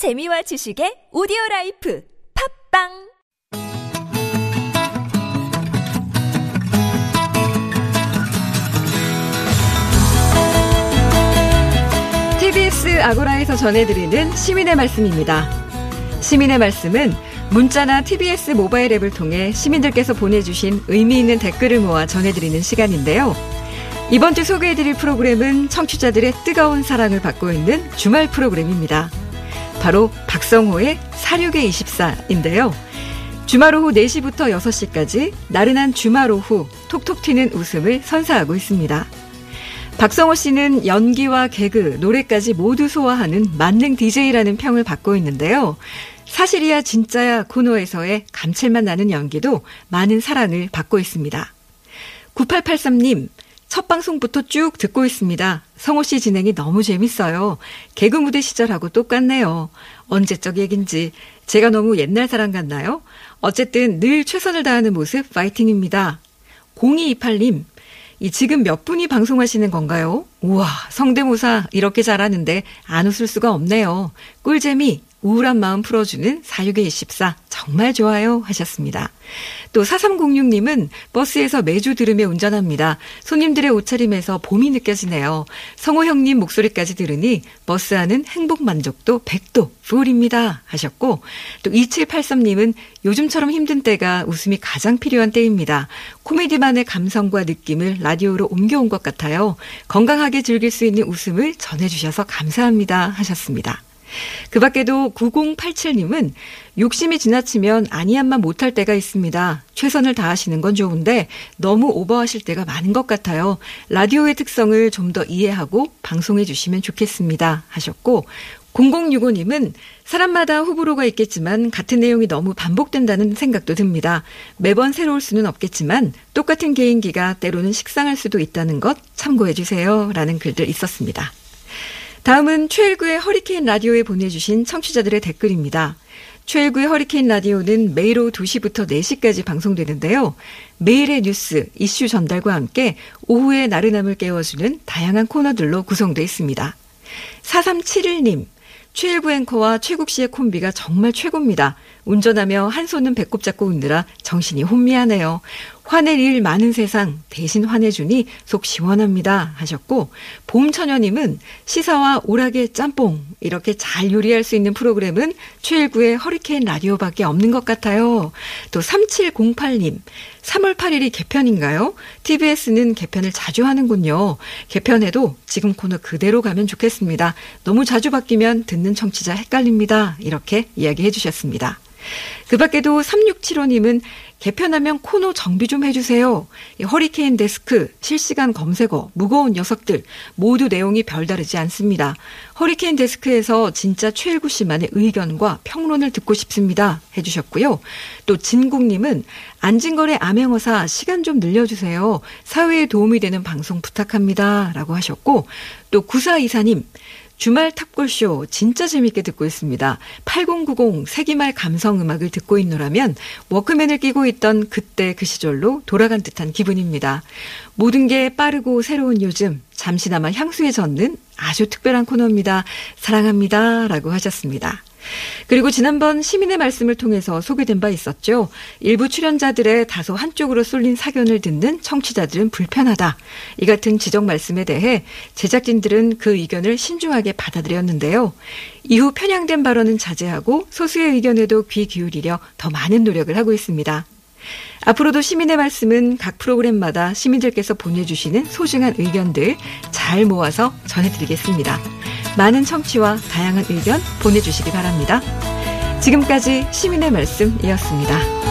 재미와 지식의 오디오 life 팟빵 TBS 아고라에서 전해드리는 시민의 말씀입니다. 시민의 말씀은 문자나 TBS 모바일 앱을 통해 시민들께서 보내주신 의미 있는 댓글을 모아 전해드리는 시간인데요. 이번 주 소개해드릴 프로그램은 청취자들의 뜨거운 사랑을 받고 있는 주말 프로그램입니다. 바로 박성호의 사륙의 24인데요. 주말 오후 4시부터 6시까지 나른한 주말 오후 톡톡 튀는 웃음을 선사하고 있습니다. 박성호 씨는 연기와 개그, 노래까지 모두 소화하는 만능 DJ라는 평을 받고 있는데요. 사실이야 진짜야 코너에서의 감칠맛 나는 연기도 많은 사랑을 받고 있습니다. 9883님, 첫 방송부터 쭉 듣고 있습니다. 성호 씨 진행이 너무 재밌어요. 개그 무대 시절하고 똑같네요. 언제적 얘긴지 제가 너무 옛날 사람 같나요? 어쨌든 늘 최선을 다하는 모습 파이팅입니다. 0228님, 이 지금 몇 분이 방송하시는 건가요? 우와, 성대모사 이렇게 잘하는데 안 웃을 수가 없네요. 꿀잼이 우울한 마음 풀어주는 사육의 24 정말 좋아요 하셨습니다. 또 4306님은 버스에서 매주 들으며 운전합니다. 손님들의 옷차림에서 봄이 느껴지네요. 성호 형님 목소리까지 들으니 버스 안은 행복 만족도 100도 풀입니다 하셨고 또 2783님은 요즘처럼 힘든 때가 웃음이 가장 필요한 때입니다. 코미디만의 감성과 느낌을 라디오로 옮겨온 것 같아요. 건강하게 즐길 수 있는 웃음을 전해주셔서 감사합니다 하셨습니다. 그 밖에도 9087님은 욕심이 지나치면 아니한만 못할 때가 있습니다. 최선을 다하시는 건 좋은데 너무 오버하실 때가 많은 것 같아요. 라디오의 특성을 좀 더 이해하고 방송해 주시면 좋겠습니다. 하셨고 0065님은 사람마다 호불호가 있겠지만 같은 내용이 너무 반복된다는 생각도 듭니다. 매번 새로울 수는 없겠지만 똑같은 개인기가 때로는 식상할 수도 있다는 것 참고해 주세요. 라는 글들 있었습니다. 다음은 최일구의 허리케인 라디오에 보내주신 청취자들의 댓글입니다. 최일구의 허리케인 라디오는 매일 오후 2시부터 4시까지 방송되는데요. 매일의 뉴스, 이슈 전달과 함께 오후의 나른함을 깨워주는 다양한 코너들로 구성되어 있습니다. 4371님, 최일구 앵커와 최국 씨의 콤비가 정말 최고입니다. 운전하며 한 손은 배꼽 잡고 웃느라 정신이 혼미하네요. 화낼 일 많은 세상 대신 화내주니 속 시원합니다 하셨고 봄처녀님은 시사와 오락의 짬뽕 이렇게 잘 요리할 수 있는 프로그램은 최일구의 허리케인 라디오밖에 없는 것 같아요. 또 3708님 3월 8일이 개편인가요? TBS는 개편을 자주 하는군요. 개편해도 지금 코너 그대로 가면 좋겠습니다. 너무 자주 바뀌면 듣는 청취자 헷갈립니다. 이렇게 이야기해 주셨습니다. 그 밖에도 3675님은 개편하면 코너 정비 좀 해주세요. 허리케인 데스크, 실시간 검색어, 무거운 녀석들 모두 내용이 별다르지 않습니다. 허리케인 데스크에서 진짜 최일구 씨만의 의견과 평론을 듣고 싶습니다. 해주셨고요. 또 진국님은 안진걸의 암행어사 시간 좀 늘려주세요. 사회에 도움이 되는 방송 부탁합니다. 라고 하셨고 또 구사이사님 주말 탑골쇼 진짜 재밌게 듣고 있습니다. 8090 세기말 감성 음악을 듣고 있노라면 워크맨을 끼고 있던 그때 그 시절로 돌아간 듯한 기분입니다. 모든 게 빠르고 새로운 요즘 잠시나마 향수에 젖는 아주 특별한 코너입니다. 사랑합니다. 라고 하셨습니다. 그리고 지난번 시민의 말씀을 통해서 소개된 바 있었죠. 일부 출연자들의 다소 한쪽으로 쏠린 사견을 듣는 청취자들은 불편하다. 이 같은 지적 말씀에 대해 제작진들은 그 의견을 신중하게 받아들였는데요. 이후 편향된 발언은 자제하고 소수의 의견에도 귀 기울이려 더 많은 노력을 하고 있습니다. 앞으로도 시민의 말씀은 각 프로그램마다 시민들께서 보내주시는 소중한 의견들 잘 모아서 전해드리겠습니다. 많은 청취와 다양한 의견 보내주시기 바랍니다. 지금까지 시민의 말씀이었습니다.